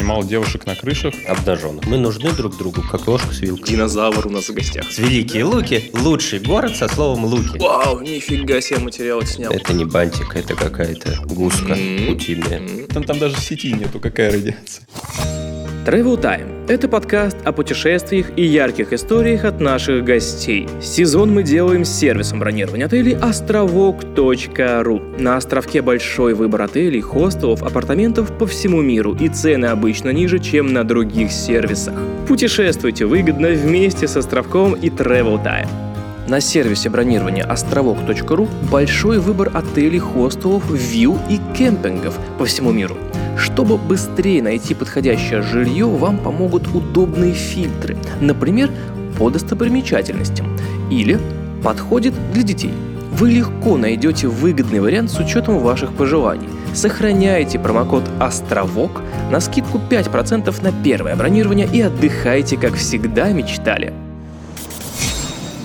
снимал девушек на крышах. Обнаженных. Мы нужны друг другу, как ложка с вилкой. Динозавр у нас в гостях. С Великие Луки – лучший город со словом «луки». Вау, нифига себе материал снял. Это не бантик, это какая-то гуска М. утиная. Там, там даже сети нету, какая радиация. Travel Time – это подкаст о путешествиях и ярких историях от наших гостей. Сезон мы делаем с сервисом бронирования отелей островок.ру. На островке большой выбор отелей, хостелов, апартаментов по всему миру, и цены обычно ниже, чем на других сервисах. Путешествуйте выгодно вместе с островком и Travel Time. На сервисе бронирования островок.ру большой выбор отелей, хостелов, вилл и кемпингов по всему миру. Чтобы быстрее найти подходящее жилье, вам помогут удобные фильтры, например, по достопримечательностям или подходит для детей. Вы легко найдете выгодный вариант с учетом ваших пожеланий. Сохраняйте промокод «Островок» на скидку 5% на первое бронирование и отдыхайте, как всегда мечтали.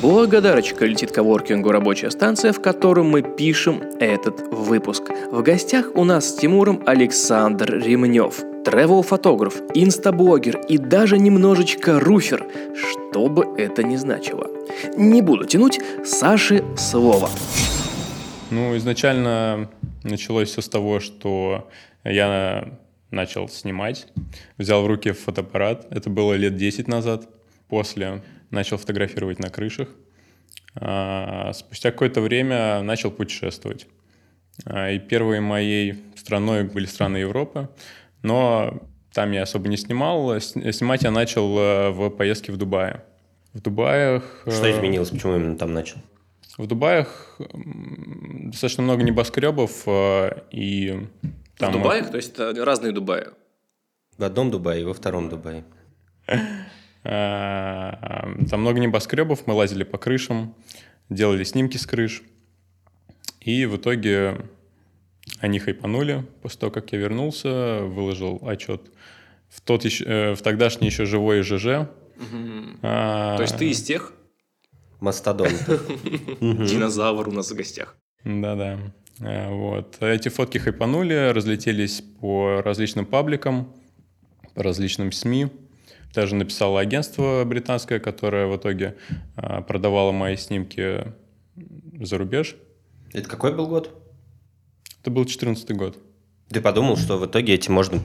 Благодарочка летит к коворкингу рабочая станция, в котором мы пишем этот выпуск. В гостях у нас с Тимуром Александр Ремнев, тревел-фотограф, инстаблогер и даже немножечко руфер, что бы это ни значило. Не буду тянуть, Саше слово. Ну, изначально началось все с того, что я начал снимать, взял в руки фотоаппарат. Это было лет 10 назад. После начал фотографировать на крышах. А, Спустя какое-то время начал путешествовать. А, И первой моей страной были страны Европы, но там я особо не снимал. Снимать я начал э, в поездке в Дубае. В Дубаях... Что э, изменилось? Почему именно там начал? в Дубаях достаточно много небоскребов, э, и там... в Дубаях, то есть это разные Дубаи. В одном Дубае и во втором Дубае. э, Там много небоскребов, мы лазили по крышам, делали снимки с крыш, и в итоге они хайпанули после того, как я вернулся, выложил отчет в, тот еще, э, в тогдашний еще живой ЖЖ. А, То есть ты из тех? Мастодон. Динозавр у нас в гостях. Да-да. Э, Вот. Эти фотки хайпанули, разлетелись по различным пабликам, по различным СМИ. Даже написало агентство британское, которое в итоге а, продавало мои снимки за рубеж. Это какой был год? Это был 2014 год. Ты подумал, что в итоге этим можно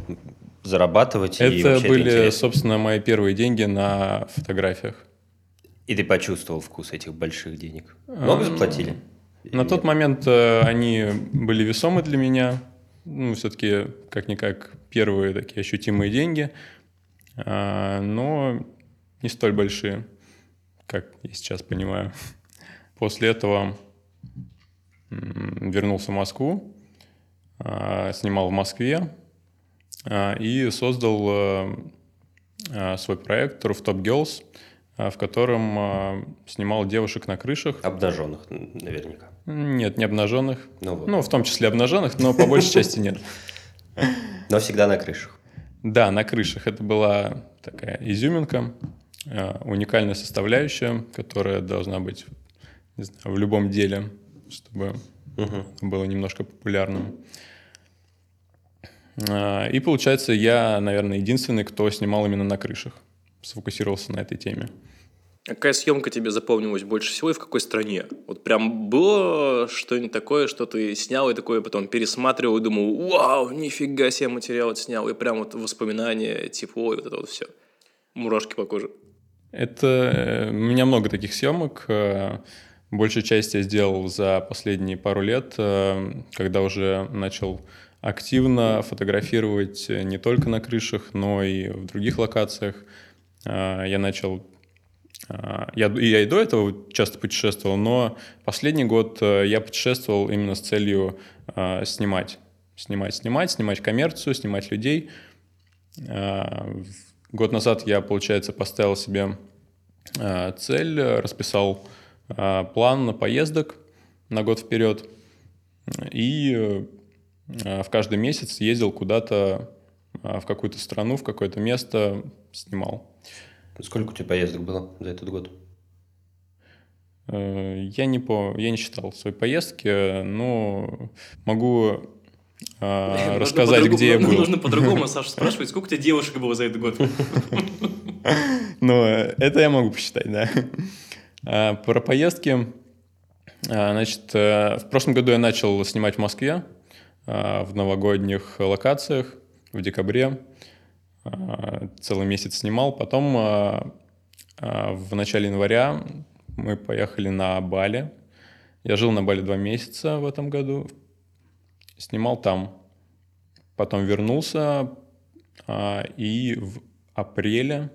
зарабатывать? и Это вообще были, интересно? собственно, мои первые деньги на фотографиях. И ты почувствовал вкус этих больших денег? Много Эм, заплатили? На тот момент э, они были весомы для меня. Ну, все-таки, как-никак, первые такие ощутимые деньги. А, но не столь большие, как я сейчас понимаю. После этого вернулся в Москву, а, снимал в Москве а, и создал э, свой проект Rooftop Girls, в котором снимал девушек на крышах. Обнаженных, наверняка. Нет, не обнаженных. Ну вот. Ну, в том числе обнаженных, но по большей части нет. Но всегда на крышах. Да, на крышах это была такая изюминка, э, уникальная составляющая, которая должна быть не знаю, в любом деле, чтобы Мгм. было немножко популярным. Э, И получается, я, наверное, единственный, кто снимал именно на крышах, сфокусировался на этой теме. Какая съемка тебе запомнилась больше всего и в какой стране? Вот прям было что-нибудь такое, что ты снял и такое потом пересматривал и думал, вау, нифига себе материал снял, и прям вот воспоминания, тепло и вот это вот все. Мурашки по коже. Это э, у меня много таких съемок. э, Большую часть я сделал за последние пару лет, э, когда уже начал активно фотографировать не только на крышах, но и в других локациях. Я начал... э, Я, я и до этого часто путешествовал, но последний год э, я путешествовал именно с целью э, снимать. Снимать, снимать, снимать коммерцию, снимать людей. В- Год назад я, получается, поставил себе цель, э, расписал план на поездок на год вперед. И э, в каждый месяц ездил куда-то в какую-то страну, в какое-то место, снимал. Сколько у тебя поездок было за этот год? Э, Я не, по, я не считал свои поездки, но могу э, рассказать, где я был. Нужно по-другому Саша спрашивать, сколько у тебя девушек было за этот год? Ну, это я могу посчитать, да. А, про поездки. А, значит, э, в прошлом году я начал снимать в Москве в новогодних локациях в декабре. Целый месяц снимал. Потом в начале января мы поехали на Бали. Я жил на Бали два месяца в этом году. Снимал там. Потом вернулся. И в апреле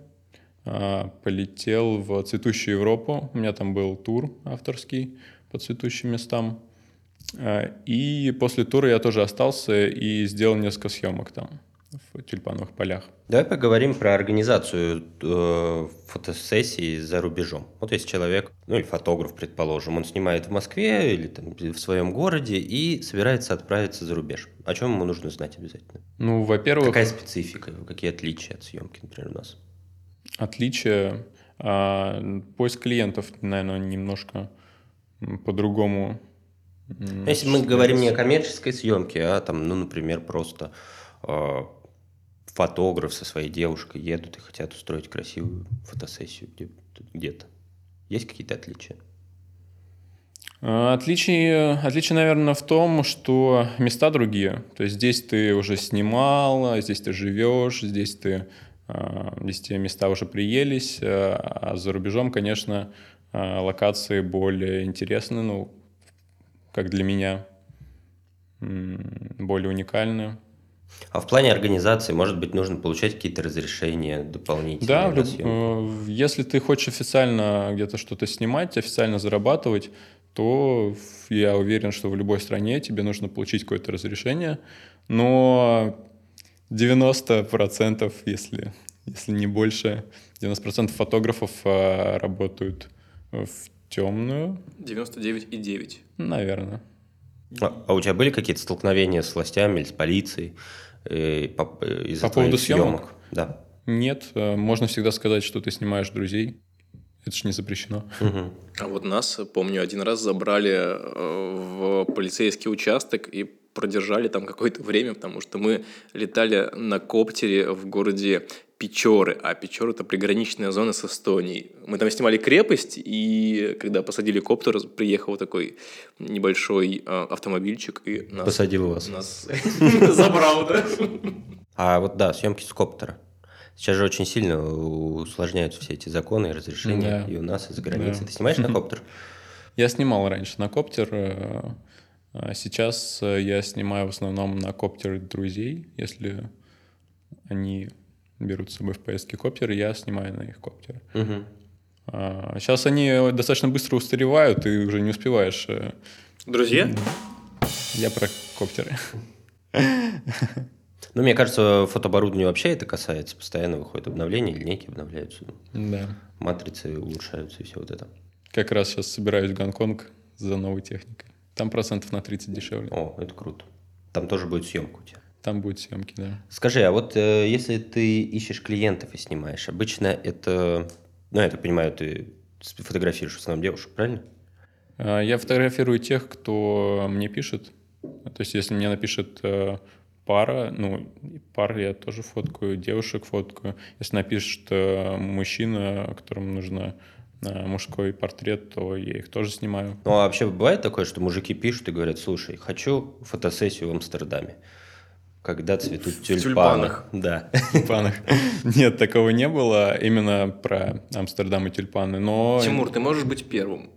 полетел в цветущую Европу. У меня там был тур авторский по цветущим местам. И после тура я тоже остался и сделал несколько съемок там в тюльпановых полях. Давай поговорим про организацию э, фотосессий за рубежом. Вот есть человек, ну или фотограф, предположим, он снимает в Москве или там, в своем городе и собирается отправиться за рубеж. О чем ему нужно знать обязательно? Ну, во-первых... Какая специфика, какие отличия от съемки, например, у нас? отличие. А, поиск клиентов, наверное, немножко по-другому. Если мы говорим не о коммерческой съемке, а там, ну, например, просто э, фотограф со своей девушкой едут и хотят устроить красивую фотосессию где- где-то. Есть какие-то отличия? Отличие, отличие, наверное, в том, что места другие. То есть здесь ты уже снимал, здесь ты живешь, здесь ты Здесь те места уже приелись, а за рубежом, конечно, локации более интересны, ну, как для меня, более уникальны. А в плане организации, может быть, нужно получать какие-то разрешения дополнительные? Да, э, если ты хочешь официально где-то что-то снимать, официально зарабатывать, то я уверен, что в любой стране тебе нужно получить какое-то разрешение. Но 90%, если, если не больше, 90% фотографов а, работают в темную. 99,9. Наверное. А, а у тебя были какие-то столкновения с властями или с полицией э, по, э, из-за по поводу съемок? съемок? Да. Нет, э, можно всегда сказать, что ты снимаешь друзей. Это же не запрещено. Угу. А вот нас, помню, один раз забрали э, в полицейский участок и продержали там какое-то время, потому что мы летали на коптере в городе Печоры, а Печоры — это приграничная зона с Эстонией. Мы там снимали крепость, и когда посадили коптер, приехал такой небольшой э, автомобильчик и нас... Посадил вас. Нас забрал, да. А вот да, съемки с коптера. Сейчас же очень сильно усложняются все эти законы и разрешения да. и у нас, и за границей. Да. Ты снимаешь на коптер? Я снимал раньше на коптер. Э, а сейчас э, я снимаю в основном на коптер друзей. Если они берут с собой в поездки коптеры, я снимаю на их коптеры. Угу. А сейчас они достаточно быстро устаревают, и уже не успеваешь. Э, Друзья? Я про коптеры. Ну, мне кажется, фотооборудование вообще это касается. Постоянно выходят обновления, линейки обновляются. Да. Матрицы улучшаются и все вот это. Как раз сейчас собираюсь в Гонконг за новой техникой. Там процентов на 30 дешевле. О, это круто. Там тоже будет съемка у тебя. Там будет съемки, да. Скажи, а вот э, если ты ищешь клиентов и снимаешь, обычно это, ну, я так понимаю, ты фотографируешь в основном девушек, правильно? А, я фотографирую тех, кто мне пишет. То есть, если мне напишет э, пара, ну, пар я тоже фоткаю, девушек фоткаю. Если напишет э, мужчина, которому нужно мужской портрет, то я их тоже снимаю. Ну, а вообще бывает такое, что мужики пишут и говорят, слушай, хочу фотосессию в Амстердаме. Когда цветут тюльпаны. В тюльпанах. Да. тюльпанах. Нет, такого не было именно про Амстердам и тюльпаны, но... Тимур, ты можешь быть первым.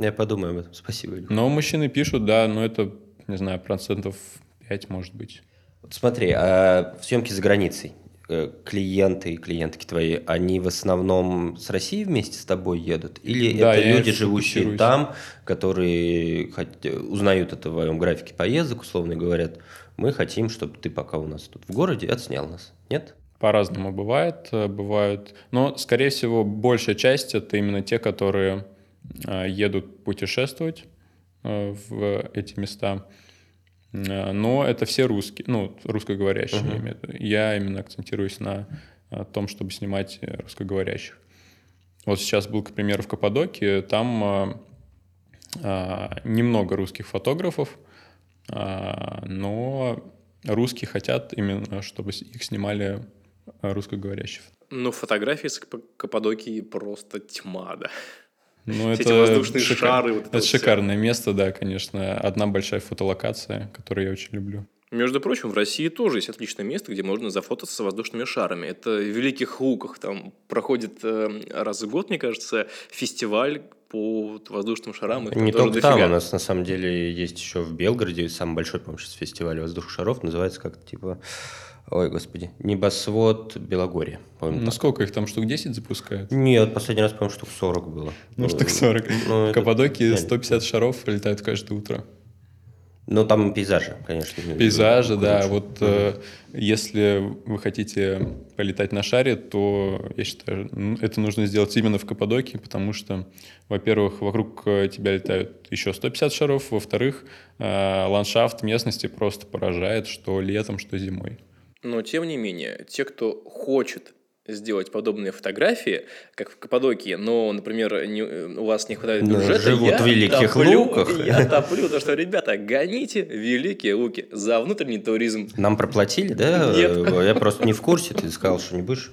Я подумаю об этом. Спасибо. Но мужчины пишут, да, но это, не знаю, процентов 5 может быть. Вот смотри, а в съемке за границей клиенты и клиентки твои, они в основном с России вместе с тобой едут? Или да, это люди, живущие там, которые хоть, узнают о твоем графике поездок, условно говорят, мы хотим, чтобы ты пока у нас тут в городе отснял нас, нет? По-разному бывает, э, бывают, но, скорее всего, большая часть это именно те, которые э, едут путешествовать в эти места. Э, но это все русские, ну, русскоговорящие. Uh-huh. Я именно акцентируюсь на э, том, чтобы снимать э, русскоговорящих. Вот сейчас был, к примеру, в Каппадокии, там а, немного русских фотографов, но русские хотят именно, чтобы их снимали русскоговорящие. Ну, фотографии с Каппадокии просто тьма, да. Ну, это, воздушные шикар... шары. Вот это, это шикарное все. место, да, конечно. Одна большая фотолокация, которую я очень люблю. Между прочим, в России тоже есть отличное место, где можно зафотаться с воздушными шарами. Это в Великих Луках. Там проходит э, раз в год, мне кажется, фестиваль по воздушным шарам. Их Не только дофига. там, у нас на самом деле есть еще в Белгороде самый большой, по-моему, сейчас фестиваль воздушных шаров, называется как типа Ой, господи. Небосвод Белогорье. Ну, сколько их там, штук 10 запускают? Нет, последний раз, по-моему, штук 40 было. Ну, штук 40. Ну, в Каппадокии 150 шаров прилетают каждое утро. Ну, там пейзажи, конечно. Пейзажи, да. Вот э, если вы хотите полетать на шаре, то я считаю, это нужно сделать именно в Каппадокии, потому что, во-первых, вокруг э, тебя летают еще 150 шаров, во-вторых, э, ландшафт местности просто поражает, что летом, что зимой. Но, тем не менее, те, кто хочет сделать подобные фотографии, как в Каппадокии, но, например, не, у вас не хватает ну, бюджета, живут я в великих топлю, луках. Я топлю, то что, ребята, гоните великие луки за внутренний туризм. Нам проплатили, да? Нет. Я просто не в курсе, ты сказал, что не будешь.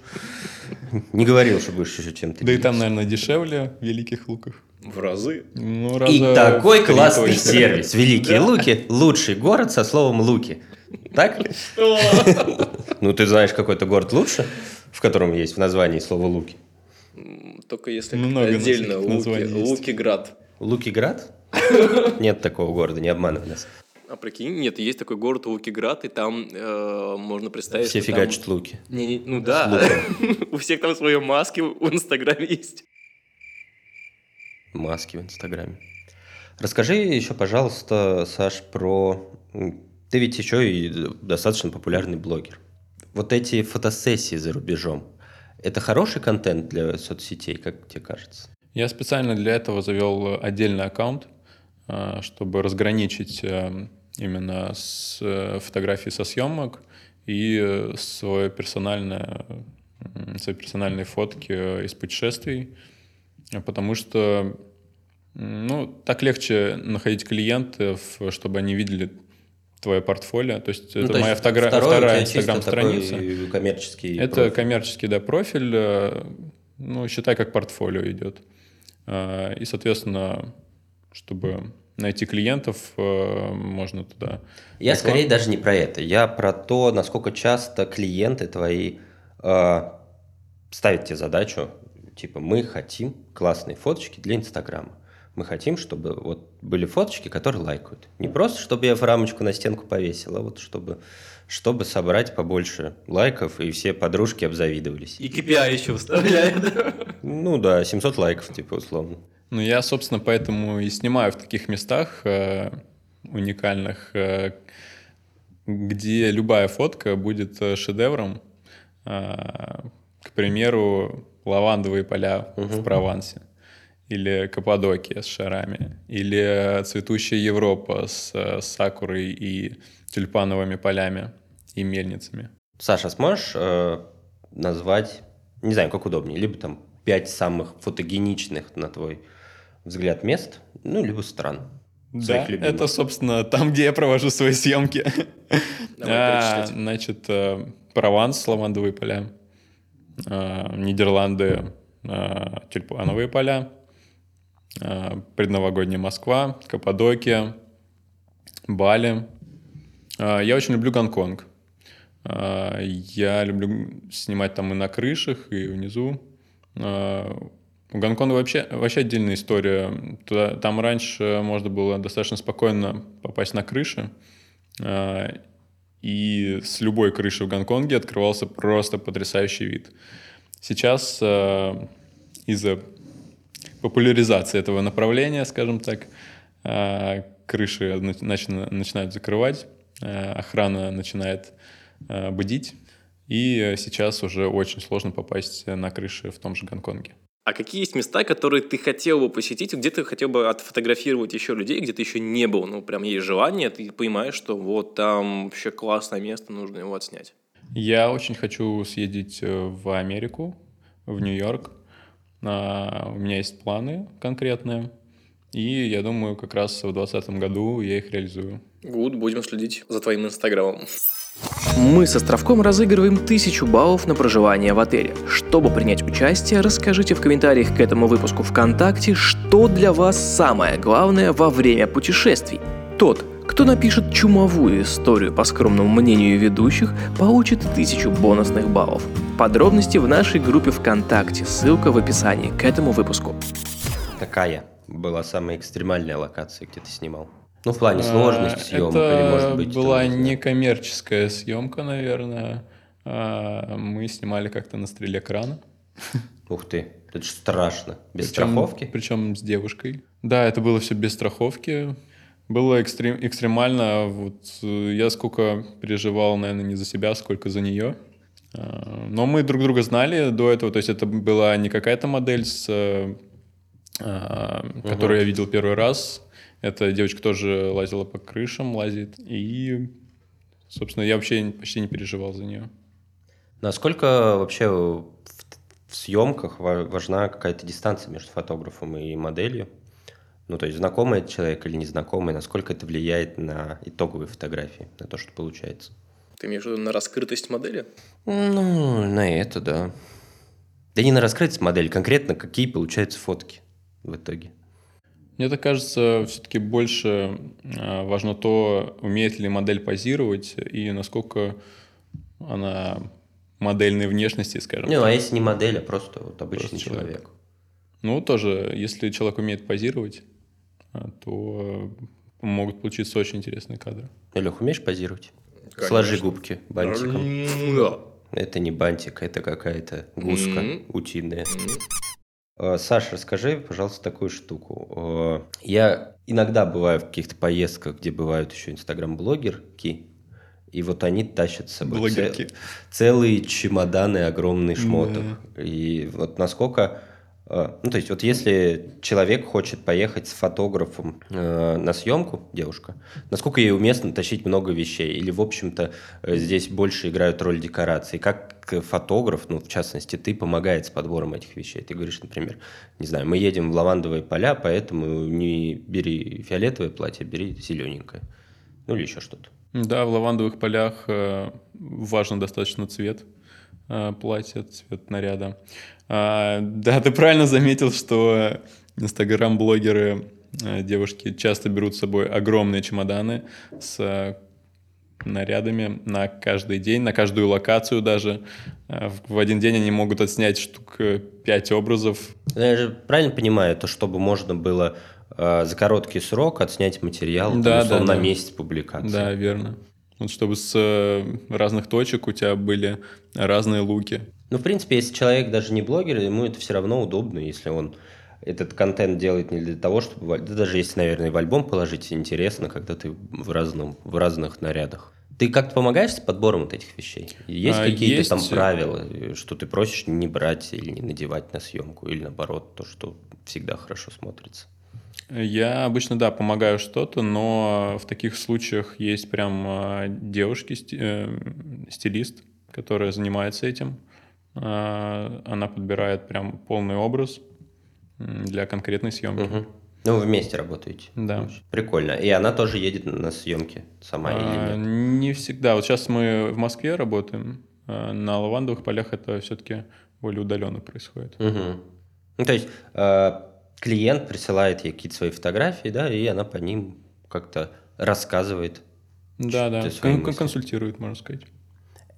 Не говорил, что будешь еще чем-то. Да и там, наверное, дешевле в великих луках. В разы. Ну, раза и такой классный сервис. Великие Луки – лучший город со словом «луки». Так? Что? Ну, ты знаешь какой-то город лучше, в котором есть в названии слово «луки»? Только если Много отдельно Луки, Лукиград. Лукиград? Нет такого города, не обманывай нас. А прикинь, нет, есть такой город Лукиград, и там э, можно представить, Все фигачат там... луки. Не, не, ну да, у всех там свои маски в Инстаграме есть. Маски в Инстаграме. Расскажи еще, пожалуйста, Саш, про ты ведь еще и достаточно популярный блогер. Вот эти фотосессии за рубежом, это хороший контент для соцсетей, как тебе кажется? Я специально для этого завел отдельный аккаунт, а, чтобы разграничить э, именно с э, фотографии со съемок и э, свое персональное, свои персональные фотки из путешествий, потому что ну, так легче находить клиентов, чтобы они видели твое портфолио. То есть ну, это то моя втора... вторая инстаграм-страница. коммерческий Это профиль. коммерческий, да, профиль. Э, ну, считай, как портфолио идет. Э, и, соответственно, чтобы найти клиентов, э, можно туда... Я скорее даже не про это. Я про то, насколько часто клиенты твои э, ставят тебе задачу, типа, мы хотим классные фоточки для Инстаграма. Мы хотим, чтобы вот были фоточки, которые лайкают. Не просто, чтобы я в рамочку на стенку повесил, а вот чтобы, чтобы собрать побольше лайков, и все подружки обзавидовались. И KPI еще вставляют. Ну да, 700 лайков, типа, условно. Ну, я, собственно, поэтому и снимаю в таких местах э, уникальных, э, где любая фотка будет э, шедевром. Э, к примеру, лавандовые поля угу. в Провансе или Каппадокия с шарами, или цветущая Европа с, с сакурой и тюльпановыми полями и мельницами. Саша, сможешь э, назвать, не знаю, как удобнее, либо там пять самых фотогеничных, на твой взгляд, мест, ну, либо стран? Да, это, собственно, там, где я провожу свои съемки. а, значит, э, Прованс, лавандовые поля, а, Нидерланды, а, тюльпановые поля, Э, предновогодняя Москва, Каппадокия, Бали. Э, я очень люблю Гонконг. Э, я люблю снимать там и на крышах, и внизу. У Гонконга вообще, вообще отдельная история. Туда, там раньше можно было достаточно спокойно попасть на крыши. И с любой крыши в Гонконге открывался просто потрясающий вид. Сейчас из-за популяризации этого направления, скажем так. А, крыши начинают закрывать, а, охрана начинает а, будить, и сейчас уже очень сложно попасть на крыши в том же Гонконге. А какие есть места, которые ты хотел бы посетить, где ты хотел бы отфотографировать еще людей, где ты еще не был? Ну, прям есть желание, ты понимаешь, что вот там вообще классное место, нужно его отснять. Я очень хочу съездить э, в Америку, в Нью-Йорк. А, у меня есть планы конкретные, и я думаю, как раз в 2020 году я их реализую. Гуд, будем следить за твоим инстаграмом. Мы с Островком разыгрываем тысячу баллов на проживание в отеле. Чтобы принять участие, расскажите в комментариях к этому выпуску ВКонтакте, что для вас самое главное во время путешествий. Тот, кто напишет чумовую историю по скромному мнению ведущих, получит тысячу бонусных баллов. Подробности в нашей группе ВКонтакте, ссылка в описании к этому выпуску. Какая была самая экстремальная локация, где ты снимал? Ну, в плане сложности съемок, Это или, может быть... была там, некоммерческая съемка, наверное. А, мы снимали как-то на стреле крана. Ух ты, это же страшно. Без причем, страховки? Причем с девушкой. Да, это было все без страховки. Было экстрем, экстремально. Вот э, я сколько переживал, наверное, не за себя, сколько за нее. А, но мы друг друга знали до этого. То есть это была не какая-то модель, с, э, а, которую угу. я видел первый раз эта девочка тоже лазила по крышам, лазит. И, собственно, я вообще почти не переживал за нее. Насколько вообще в, в съемках важна какая-то дистанция между фотографом и моделью? Ну, то есть знакомый человек или незнакомый, насколько это влияет на итоговые фотографии, на то, что получается? Ты имеешь в виду на раскрытость модели? Ну, на это, да. Да не на раскрытость модели, конкретно какие получаются фотки в итоге. Мне так кажется, все-таки больше а, важно то, умеет ли модель позировать и насколько она модельной внешности, скажем. Ну, а если не модель, а просто вот обычный просто человек. человек. Ну, тоже, если человек умеет позировать, а, то могут получиться очень интересные кадры. Лех, умеешь позировать? Конечно. Сложи губки бантиком. Да. Это не бантик, это какая-то гуска mm-hmm. утиная. Mm-hmm. Саша, расскажи, пожалуйста, такую штуку. Э, я иногда бываю в каких-то поездках, где бывают еще инстаграм-блогерки, и вот они тащат с собой цел, целые чемоданы огромные шмоток. Да. И вот насколько ну, то есть, вот если человек хочет поехать с фотографом э, на съемку, девушка, насколько ей уместно тащить много вещей? Или, в общем-то, э, здесь больше играют роль декорации? Как фотограф, ну, в частности, ты помогает с подбором этих вещей? Ты говоришь, например, не знаю, мы едем в лавандовые поля, поэтому не бери фиолетовое платье, бери зелененькое. Ну, или еще что-то. Да, в лавандовых полях э, важен достаточно цвет э, платья, цвет наряда. А, да, ты правильно заметил, что инстаграм-блогеры, э, девушки часто берут с собой огромные чемоданы с э, нарядами на каждый день, на каждую локацию даже. Э, в один день они могут отснять штук 5 образов. Я же правильно понимаю, то чтобы можно было за короткий срок отснять материал да, там, да, на месяц публикации. Да, верно. Вот чтобы с разных точек у тебя были разные луки. Ну, в принципе, если человек даже не блогер, ему это все равно удобно, если он этот контент делает не для того, чтобы... Да даже если, наверное, в альбом положить, интересно, когда ты в, разном, в разных нарядах. Ты как-то помогаешь с подбором вот этих вещей? Есть а, какие-то есть... там правила, что ты просишь не брать или не надевать на съемку, или наоборот, то, что всегда хорошо смотрится? Я обычно, да, помогаю что-то, но в таких случаях есть прям а, девушки, э, стилист, которая занимается этим. А, она подбирает прям полный образ для конкретной съемки. Угу. Ну, вы вместе работаете. Да. Прикольно. И она тоже едет на съемки сама а, или нет? Не всегда. Вот сейчас мы в Москве работаем. А на лавандовых полях это все-таки более удаленно происходит. Угу. Ну, то есть клиент присылает ей какие-то свои фотографии, да, и она по ним как-то рассказывает. Да, да. Кон- консультирует, можно сказать.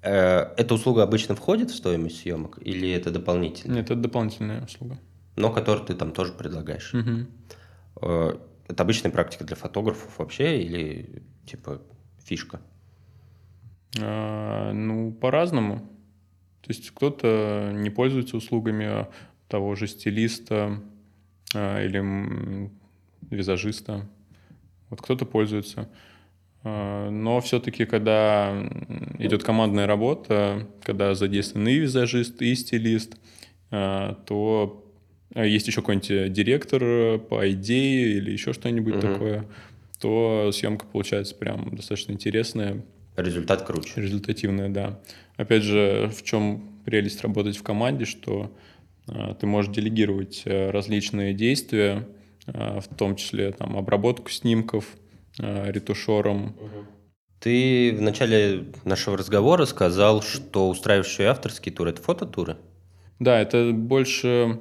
Э, эта услуга обычно входит в стоимость съемок или это дополнительная? Нет, это дополнительная услуга. Но которую ты там тоже предлагаешь. Угу. Это обычная практика для фотографов вообще или типа фишка? А, ну, по-разному. То есть кто-то не пользуется услугами того же стилиста а, или визажиста. Вот кто-то пользуется. А, но все-таки, когда идет командная работа, когда задействован и визажист, и стилист, а, то есть еще какой-нибудь директор по идее или еще что-нибудь угу. такое, то съемка получается прям достаточно интересная. Результат круче. Результативная, да. Опять же, в чем прелесть работать в команде, что а, ты можешь делегировать различные действия, в том числе там, обработку снимков, ретушером. Ты в начале нашего разговора сказал, что устраивающие авторские туры – это фототуры? Да, это больше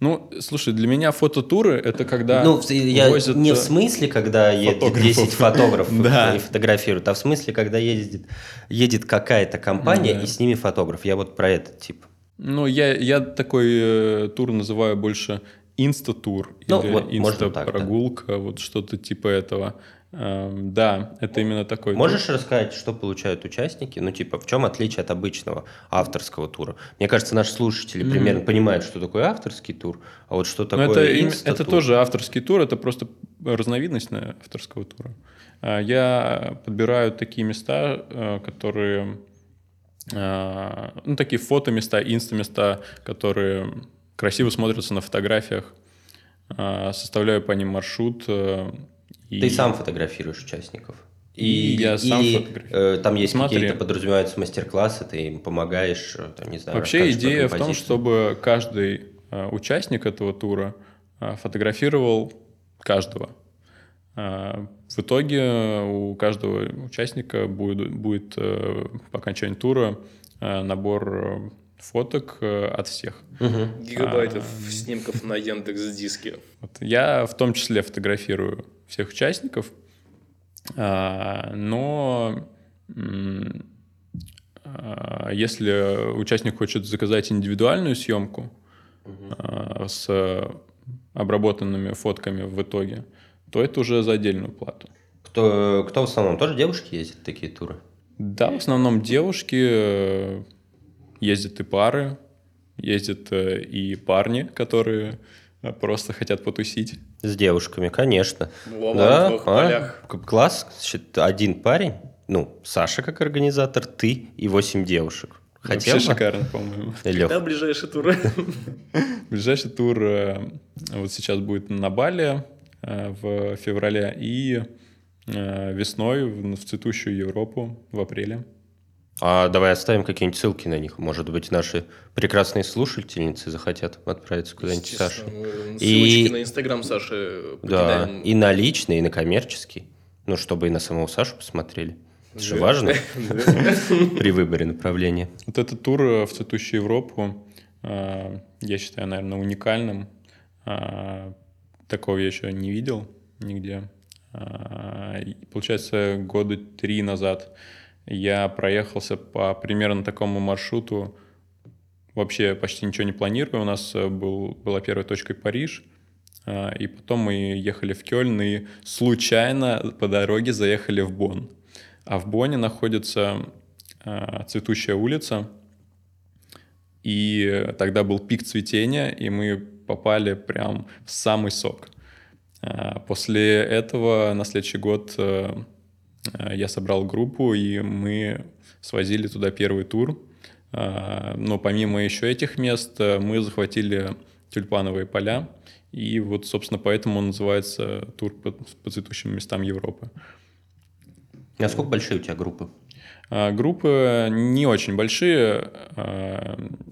ну, слушай, для меня фототуры это когда Ну, я возят не в э, смысле, когда едет 10 фотографов да. и фотографируют, а в смысле, когда ездит, едет какая-то компания да. и с ними фотограф. Я вот про этот тип. Ну, я, я такой э, тур называю больше инста-тур ну, или вот, инста-прогулка, да. вот что-то типа этого. Эм, да, это именно такой. Можешь тур. рассказать, что получают участники? Ну, типа, в чем отличие от обычного авторского тура? Мне кажется, наши слушатели mm-hmm. примерно понимают, что такое авторский тур, а вот что такое это, это тоже авторский тур, это просто разновидность авторского тура. А, я подбираю такие места, э, которые... Э, ну, такие фото-места, инста-места, которые красиво смотрятся на фотографиях. А, составляю по ним маршрут, э, и... Ты сам фотографируешь участников? И, и я сам фотографирую. Э, там есть какие-то подразумеваются мастер-классы, ты им помогаешь, э, там, не знаю. Вообще идея в том, чтобы каждый э, участник этого тура э, фотографировал каждого. Э, в итоге у каждого участника будет, будет э, по окончании тура э, набор фоток э, от всех. Угу. Гигабайтов а, снимков на Яндекс Диске. Вот. Я в том числе фотографирую всех участников, а, но а, если участник хочет заказать индивидуальную съемку угу. с обработанными фотками в итоге, то это уже за отдельную плату. Кто, кто в основном? Тоже девушки ездят такие туры? Да, в основном девушки э, ездят и пары, ездят э, и парни, которые э, просто хотят потусить. С девушками, конечно. В да, а, класс, один парень, ну, Саша как организатор, ты и восемь девушек. Хотел Вообще бы? шикарно, по-моему. Когда ближайший тур? Ближайший тур вот сейчас будет на Бали в феврале и весной в цветущую Европу в апреле. А давай оставим какие-нибудь ссылки на них. Может быть, наши прекрасные слушательницы захотят отправиться куда-нибудь Саше. Ссылочки и... на Инстаграм Саши Да, и на личный, и на коммерческий. Ну, чтобы и на самого Сашу посмотрели. Это же важно при выборе направления. Вот этот тур в цветущую Европу, я считаю, наверное, уникальным. Такого я еще не видел нигде. А, получается, года три назад я проехался по примерно такому маршруту, вообще почти ничего не планируя. У нас э, был, была первой точкой Париж, а, и потом мы ехали в Кёльн и случайно по дороге заехали в Бонн. А в Бонне находится а, цветущая улица, и тогда был пик цветения, и мы попали прям в самый сок. А, после этого на следующий год э, Э, я собрал группу, и мы свозили туда первый тур. Э, но помимо еще этих мест, э, мы захватили тюльпановые поля. И вот, собственно, поэтому он называется тур по, по цветущим местам Европы. А сколько большие у тебя группы? Группы не очень большие.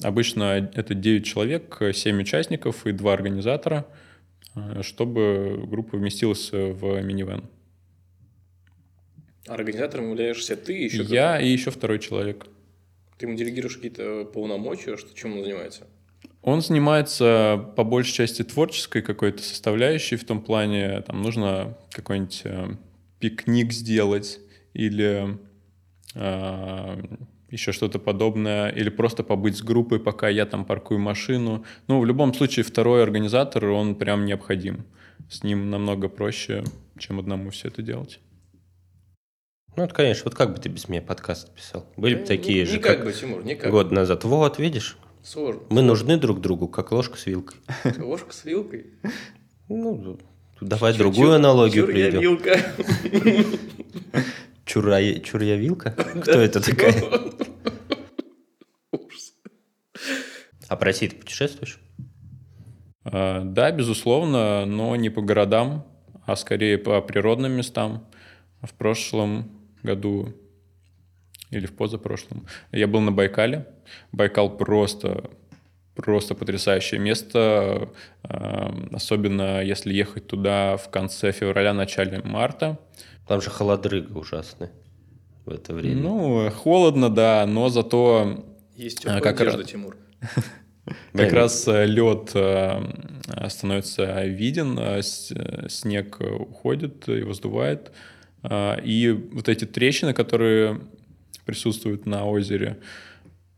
Обычно это 9 человек, 7 участников и 2 организатора, чтобы группа вместилась в минивэн. Организатором являешься ты и еще Я и еще второй человек. Ты ему делегируешь какие-то полномочия, что чем он занимается? Он занимается по большей части творческой какой-то составляющей, в том плане, там нужно какой-нибудь э, пикник сделать или еще что-то подобное, или просто побыть с группой, пока я там паркую машину. Ну, в любом случае, второй организатор, он прям необходим. С ним намного проще, чем одному все это делать. Ну, это, конечно, вот как бы ты без меня подкаст писал? Были бы такие ну, же, никак как бы, Тимур, никак. год назад. Вот, видишь? Сложно. Мы нужны друг другу, как ложка с вилкой. Ложка с вилкой? Ну, давай другую аналогию приведем. вилка. Чурая, чурья вилка? Кто это такая? А по России ты путешествуешь? А, да, безусловно, но не по городам, а скорее по природным местам. В прошлом году или в позапрошлом. Я был на Байкале. Байкал просто просто потрясающее место, особенно если ехать туда в конце февраля, начале марта. Там же холодрыга ужасный в это время. Ну, холодно, да, но зато... Есть как одежда, раз... Тимур. Как раз э, лед э, становится виден, э, снег уходит и воздувает. И вот эти трещины, которые присутствуют на озере,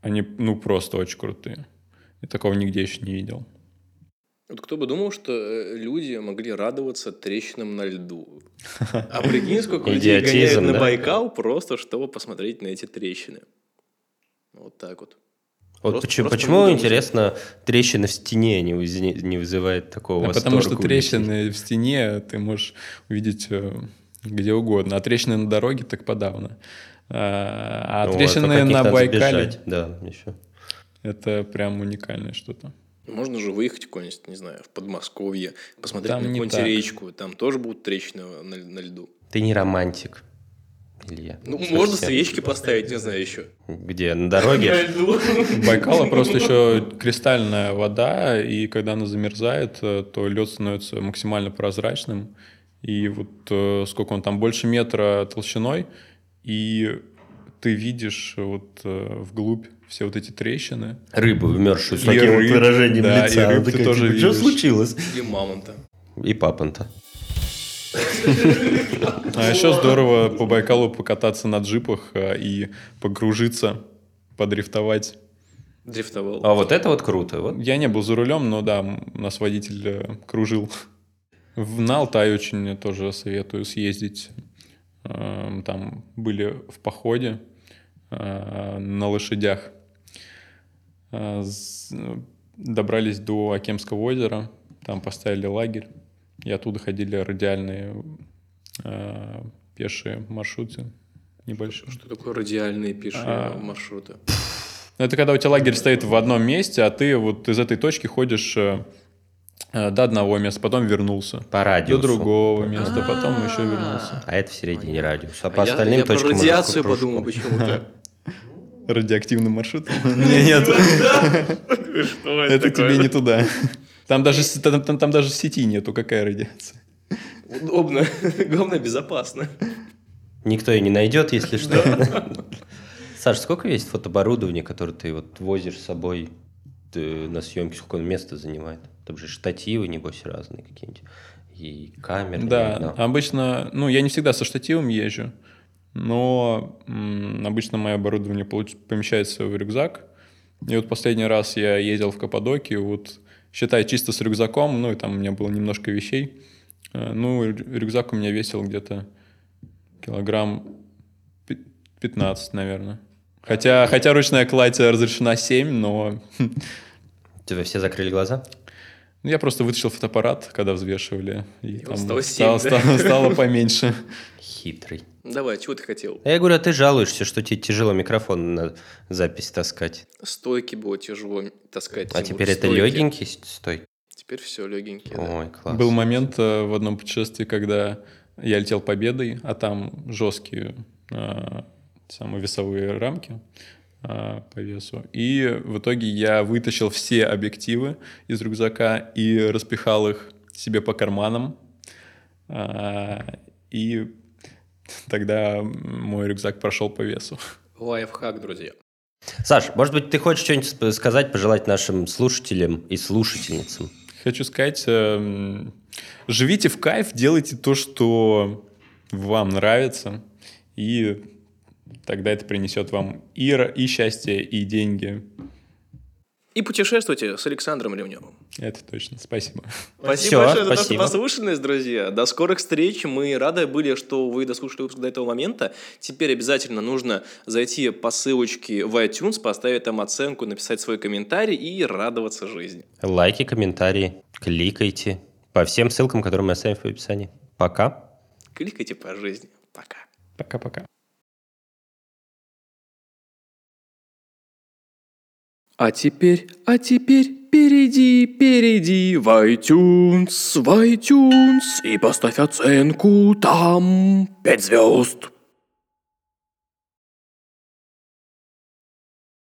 они ну просто очень крутые. Я такого нигде еще не видел. Вот кто бы думал, что люди могли радоваться трещинам на льду. А прикинь, сколько людей гоняют на Байкал просто, чтобы посмотреть на эти трещины. Вот так вот. Вот просто, почему, просто почему интересно, трещины в стене не, не вызывает такого а Потому что трещины в стене ты можешь увидеть э, где угодно, а трещины на дороге так подавно. А, а ну, трещины на Байкале... Сбежать, да, еще. Это прям уникальное что-то. Можно же выехать куда-нибудь, не знаю, в Подмосковье, посмотреть там на какую-нибудь речку, там тоже будут трещины на, на льду. Ты не романтик. Илья. Ну, Совсем. можно свечки поставить, не знаю, еще. Где? На дороге? Байкала просто еще кристальная вода, и когда она замерзает, э, то лед становится максимально прозрачным. И вот э, сколько он там, больше метра толщиной, и ты видишь вот э, вглубь все вот эти трещины. Рыбу вмерзшую с таким рыб, вот выражением да, лица. И рыб ты тоже типа, видишь. Что случилось? И мамонта. И папонта. А еще здорово по Байкалу покататься на джипах э, и погружиться, подрифтовать. Дрифтовал. А вот это вот круто. Вот. Я не был за рулем, но да, у нас водитель э, кружил. В на Алтай очень тоже советую съездить. Эм, там были в походе э, на лошадях. Добрались до Акемского озера, там поставили лагерь. И оттуда ходили радиальные э, пешие маршруты небольшие. Что такое радиальные пешие а... маршруты? Это когда у тебя лагерь стоит в одном месте, а ты вот из этой точки ходишь э, э до одного места, потом вернулся. По радиусу. До другого места, потом еще вернулся. А это в середине радиуса. А по остальным точкам... Я про радиацию подумал почему-то. Радиоактивный маршрут? Нет. Это тебе не туда. Там даже, там, там, там даже в сети нету, какая радиация. Удобно. Главное, безопасно. Никто и не найдет, если что. Саш, сколько есть фотооборудования, которое ты вот возишь с собой на съемке, сколько он места занимает? Там же штативы, небось, разные какие-нибудь. И камеры. Да, да, обычно, ну, я не всегда со штативом езжу, но обычно мое оборудование помещается в рюкзак. И вот последний раз я ездил в Каппадокию, вот считай, чисто с рюкзаком, ну, и там у меня было немножко вещей. Э, ну, рюкзак у меня весил где-то килограмм 15, наверное. Хотя, хотя ручная кладь разрешена 7, но... Тебе все закрыли глаза? Ну, я просто вытащил фотоаппарат, когда взвешивали. И, и там стало, 7, стало, да? стало, стало поменьше. Хитрый. Давай, чего ты хотел? Я говорю, а ты жалуешься, что тебе тяжело микрофон на запись таскать. Стойки было тяжело таскать. А теперь это легенький стой. Теперь все легенький. Ой, да. класс. Был момент э, в одном путешествии, когда я летел победой, а там жесткие э, самые весовые рамки э, по весу. И в итоге я вытащил все объективы из рюкзака и распихал их себе по карманам. Э, и тогда мой рюкзак прошел по весу. Лайфхак, друзья. Саш, может быть, ты хочешь что-нибудь сказать, пожелать нашим слушателям и слушательницам? Хочу сказать, э, живите в кайф, делайте то, что вам нравится, и тогда это принесет вам и, и счастье, и деньги. И путешествуйте с Александром Ремневым. Это точно. Спасибо. Спасибо Все, большое за спасибо. то, что послушались, друзья. До скорых встреч. Мы рады были, что вы дослушали выпуск до этого момента. Теперь обязательно нужно зайти по ссылочке в iTunes, поставить там оценку, написать свой комментарий и радоваться жизни. Лайки, комментарии, кликайте по всем ссылкам, которые мы оставим в описании. Пока. Кликайте по жизни. Пока. Пока-пока. А теперь, а теперь перейди, перейди в iTunes, в iTunes и поставь оценку там пять звезд.